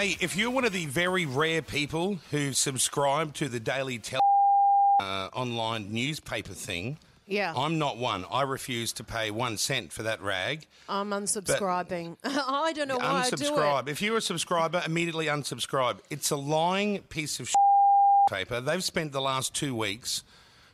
Hey, if you're one of the very rare people who subscribe to the Daily Tel uh, online newspaper thing, Yeah. I'm not one. I refuse to pay one cent for that rag. I'm unsubscribing. I don't know why I do unsubscribe. it. If you're a subscriber, immediately unsubscribe. It's a lying piece of paper. They've spent the last two weeks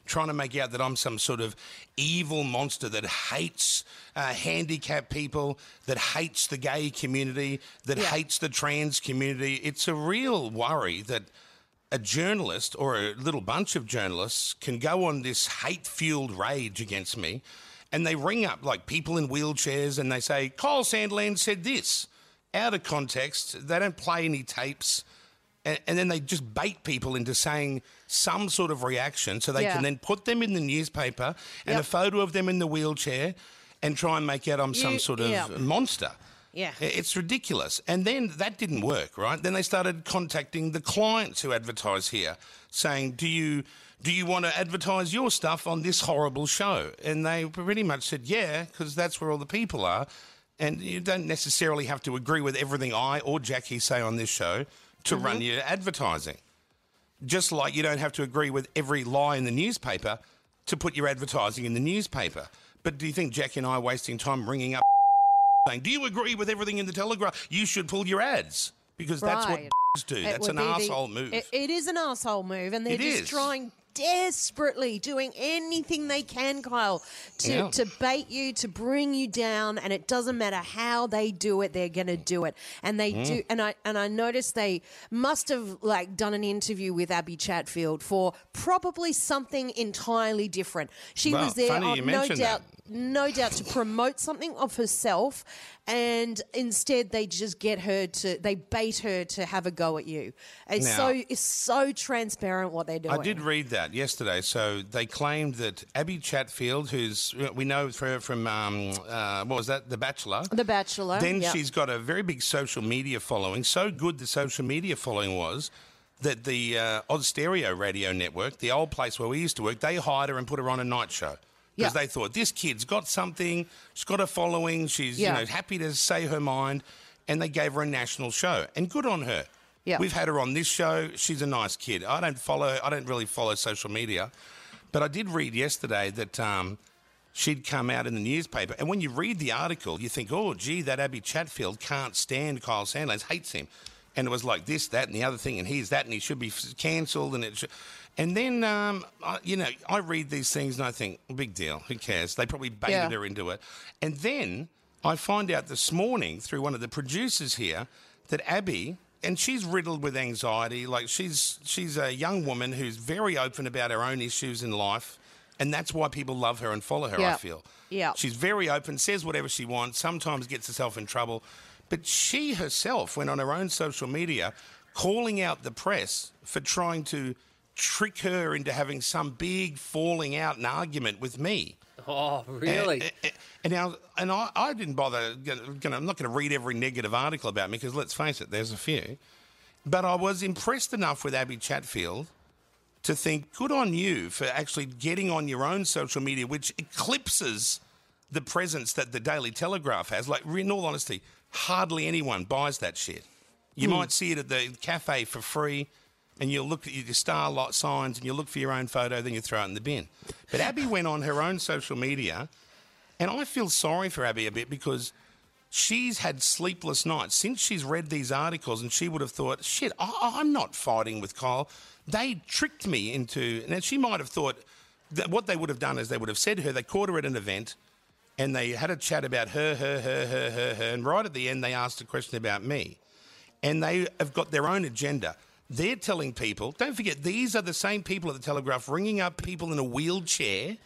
trying to make out that I'm some sort of evil monster that hates uh, handicapped people, that hates the gay community, that Yeah. hates the trans community. It's a real worry that a journalist or a little bunch of journalists can go on this hate fueled rage against me and they ring up like people in wheelchairs and they say, Kyle Sandilands said this. Out of context, they don't play any tapes. And, and then they just bait people into saying some sort of reaction so they Yeah. can then put them in the newspaper and Yep. a photo of them in the wheelchair and try and make out I'm some You- sort of yeah. monster. Yeah. I- It's ridiculous. And then that didn't work, right? Then they started contacting the clients who advertise here, saying, "Do you do you want to advertise your stuff on this horrible show?" And they pretty much said, "Yeah, because that's where all the people are." And you don't necessarily have to agree with everything I or Jackie say on this show to Mm-hmm. run your advertising. Just like you don't have to agree with every lie in the newspaper to put your advertising in the newspaper. But do you think Jackie and I are wasting time ringing up saying, "Do you agree with everything in the Telegraph? You should pull your ads because that's what do. It That's an be the- asshole move." It, it is an asshole move, and they're It just is. trying desperately, doing anything they can, Kyle, to Yeah. to bait you, to bring you down, and it doesn't matter how they do it, they're going to do it, and they Mm. do. And I and I noticed they must have like done an interview with Abbie Chatfield for probably something entirely different. She Well, was there, on, no doubt. that. No doubt to promote something of herself, and instead they just get her to they bait her to have a go at you. It's Now- so it's so transparent what they're doing. I did read that yesterday. So they claimed that Abbie Chatfield, who's we know her from um, uh, what was that, The Bachelor. The Bachelor. Then yep. she's got a very big social media following. So good the social media following was that the uh, Austereo radio network, the old place where we used to work, they hired her and put her on a night show. Because Yeah. they thought this kid's got something, she's got a following, she's Yeah. you know happy to say her mind, and they gave her a national show. And good on her. Yeah. We've had her on this show. She's a nice kid. I don't follow. I don't really follow social media, but I did read yesterday that um, she'd come out in the newspaper. And when you read the article, you think, "Oh, gee, that Abbie Chatfield can't stand Kyle Sandilands, hates him." And it was like this, that, and the other thing, and he's that, and he should be cancelled. And it, sh- and then, um, I, you know, I read these things and I think, big deal, who cares? They probably baited Yeah. her into it. And then I find out this morning through one of the producers here that Abbie, and she's riddled with anxiety. Like she's she's a young woman who's very open about her own issues in life, and that's why people love her and follow her. I feel. Yeah. She's very open, says whatever she wants. Sometimes gets herself in trouble, but she herself went on her own social media, calling out the press for trying to trick her into having some big falling out and argument with me. Oh, really? And, and- and now, and I, I didn't bother. Gonna, I'm not going to read every negative article about me because let's face it, there's a few. But I was impressed enough with Abbie Chatfield to think, good on you for actually getting on your own social media, which eclipses the presence that the Daily Telegraph has. Like, in all honesty, hardly anyone buys that shit. You hmm. might see it at the cafe for free, and you'll look at your star lot signs and you look for your own photo, then you throw it in the bin. But Abbie went on her own social media, and I feel sorry for Abbie a bit because she's had sleepless nights since she's read these articles, and she would have thought, shit, I- I'm not fighting with Kyle. They tricked me into. And she might have thought that what they would have done is they would have said to her, they caught her at an event, and they had a chat about her, her, her, her, her, her, and right at the end, they asked a question about me. And they have got their own agenda. They're telling people, don't forget, these are the same people at the Telegraph ringing up people in a wheelchair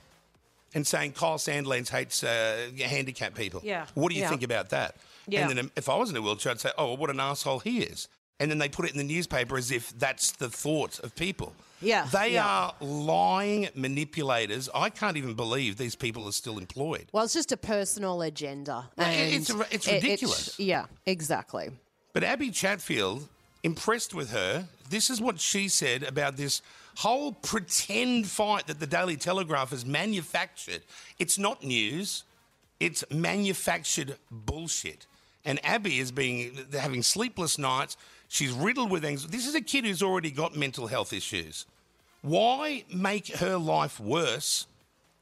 and saying Kyle Sandilands hates uh, handicapped people. Yeah. What do you Yeah. think about that? Yeah. And then if I was in a wheelchair, I'd say, oh, well, what an asshole he is. And then they put it in the newspaper as if that's the thought of people. Yeah, They yeah. are lying manipulators. I can't even believe these people are still employed. Well, it's just a personal agenda. Well, and it's- it's it- ridiculous. yeah, exactly. But Abbie Chatfield, impressed with her, this is what she said about this whole pretend fight that the Daily Telegraph has manufactured. It's not news, it's manufactured bullshit. And Abbie is being having sleepless nights. She's riddled with anxiety. This is a kid who's already got mental health issues. Why make her life worse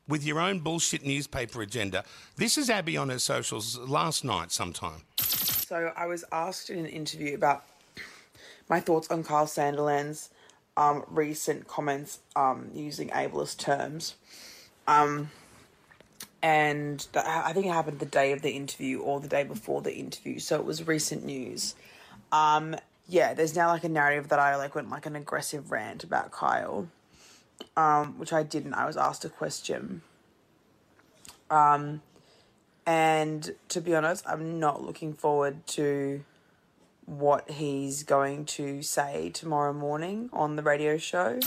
with your own bullshit newspaper agenda? This is Abbie on her socials last night sometime. So I was asked in an interview about my thoughts on Kyle Sandilands' um, recent comments um, using ableist terms. Um, and I think it happened the day of the interview or the day before the interview, so it was recent news. Um, yeah, there's now like a narrative that I like went like an aggressive rant about Kyle, um, which I didn't. I was asked a question. Um, and to be honest, I'm not looking forward to what he's going to say tomorrow morning on the radio show.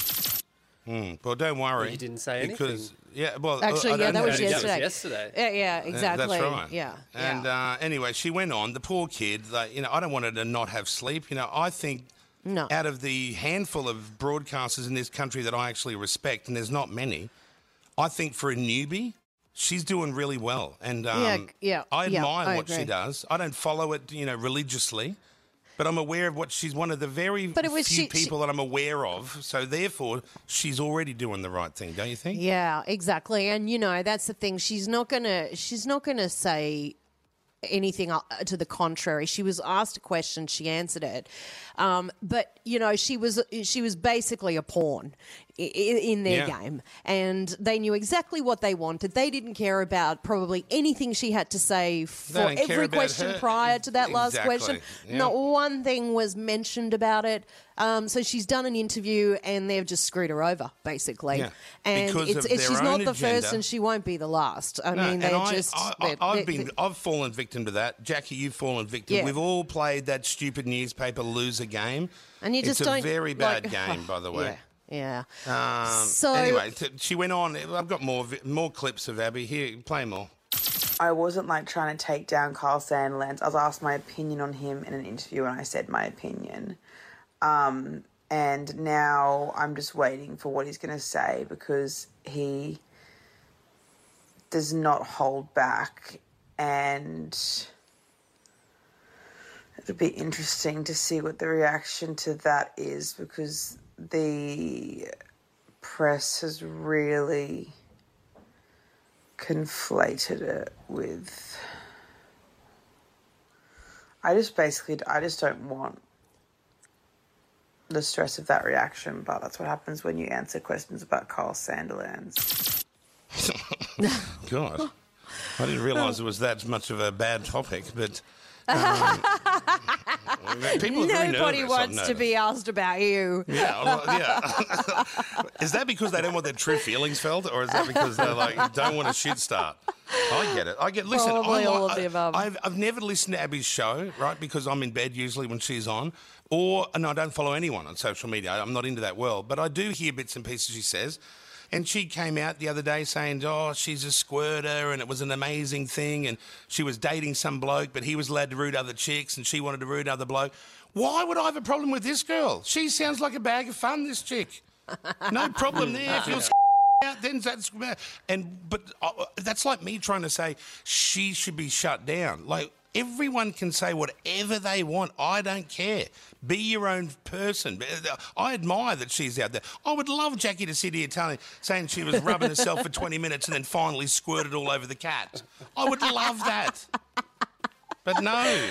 Mm, well, don't worry. He didn't say because, Yeah, well, Actually, yeah, don't that was yesterday. yesterday. Yeah, yeah, Yeah, exactly. That's right. Yeah. And yeah. uh, anyway, she went on. The poor kid, like, you know, I don't want her to not have sleep. You know, I think No. out of the handful of broadcasters in this country that I actually respect, and there's not many, I think for a newbie, she's doing really well. And um, Yeah, yeah, I yeah, admire I what she does. I don't follow it, you know, religiously. But I'm aware of what she's one of the very But it was- few she- she- people that I'm aware of. So therefore, she's already doing the right thing, don't you think? Yeah, exactly. And you know, that's the thing. She's not gonna. She's not gonna say anything uh, to the contrary. She was asked a question, she answered it. Um, but you know, she was she was basically a pawn in their Yeah. game, and they knew exactly what they wanted. They didn't care about probably anything she had to say for every question her. prior to that last question. Yeah. Not one thing was mentioned about it. Um, so she's done an interview, and they've just screwed her over, basically. Yeah. And Because it's, it's, she's not the first, and she won't be the last. I No, mean, they're I, just. I, they're- I, they're- have been, I've fallen victim to that. Jackie, you've fallen victim. Yeah. We've all played that stupid newspaper loser game. and you just it's don't. a very bad like- game, by the way. Yeah. Yeah. Um, So- anyway, t- she went on. I've got more vi- more clips of Abbie here. Play more. I wasn't like trying to take down Kyle Sandilands. I was asked my opinion on him in an interview, and I said my opinion. Um, and now I'm just waiting for what he's going to say because he does not hold back, and it'll be interesting to see what the reaction to that is because the press has really conflated it with I just basically I just don't want the stress of that reaction, but that's what happens when you answer questions about Kyle Sandilands. God, I didn't realise it was that much of a bad topic, but. Um, people Nobody wants to be asked about you. Yeah, well, yeah. is that because they don't want their true feelings felt, or is that because they like don't want a shit start? I get it. I get. Listen, Probably I, all of the above. I've, I've never listened to Abbie's show, right? Because I'm in bed usually when she's on, or and I don't follow anyone on social media. I'm not into that world, but I do hear bits and pieces she says. And she came out the other day saying, "Oh, she's a squirter, and it was an amazing thing." And she was dating some bloke, but he was allowed to root other chicks, and she wanted to root other bloke. Why would I have a problem with this girl? She sounds like a bag of fun. This chick, no problem there. If you're out, then that's and but uh, that's like me trying to say she should be shut down. Like everyone can say whatever they want. I don't care. Be your own person. I admire that she's out there. I would love Jackie to sit here telling, saying she was rubbing herself for 20 minutes and then finally squirted all over the cat. I would love that. But no.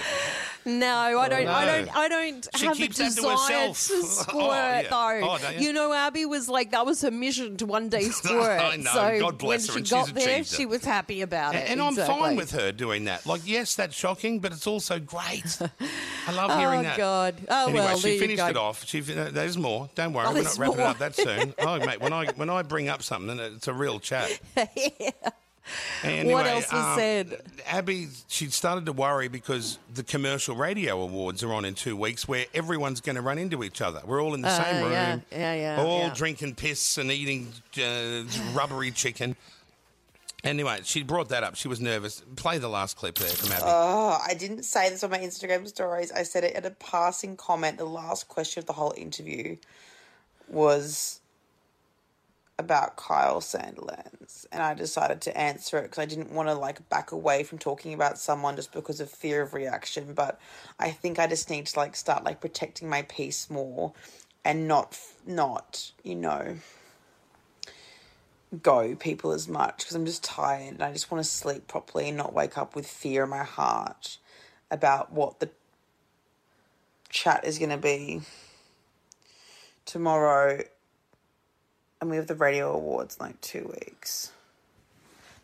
No, I don't. I No. don't. I don't She have a to desire to Oh, squirt, yeah. though. Oh, you? you know, Abbie was like that was her mission to one day squirt. I know. So God bless her, when she got there, she was happy about it. And I'm fine with her doing that. Like, yes, that's shocking, but it's also great. I love hearing that. Oh that. God! Oh anyway, well, she finished it off. She, uh, there's more. Don't worry, Oh, we're not wrapping it more. up that soon. Oh, mate, when I when I bring up something, it's a real chat. Anyway, What else was um, said? Abbie, she started to worry because the commercial radio awards are on in two weeks, where everyone's going to run into each other. We're all in the Uh, same room, yeah, yeah, yeah, all yeah. drinking piss and eating uh, rubbery chicken. Anyway, she brought that up. She was nervous. Play the last clip there from Abbie. Oh, I didn't say this on my Instagram stories. I said it at a passing comment. The last question of the whole interview was about Kyle Sandilands, and I decided to answer it because I didn't want to like back away from talking about someone just because of fear of reaction. But I think I just need to like start like protecting my peace more, and not not you know go people as much because I'm just tired and I just want to sleep properly and not wake up with fear in my heart about what the chat is going to be tomorrow. And we have the radio awards in like two weeks.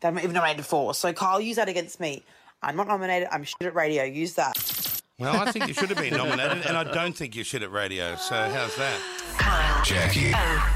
That I'm even nominated for. So Kyle, use that against me. I'm not nominated. I'm shit at radio. Use that. Well, I think you should have been nominated, and I don't think you're shit at radio. So how's that? Kyle. Jackie. O.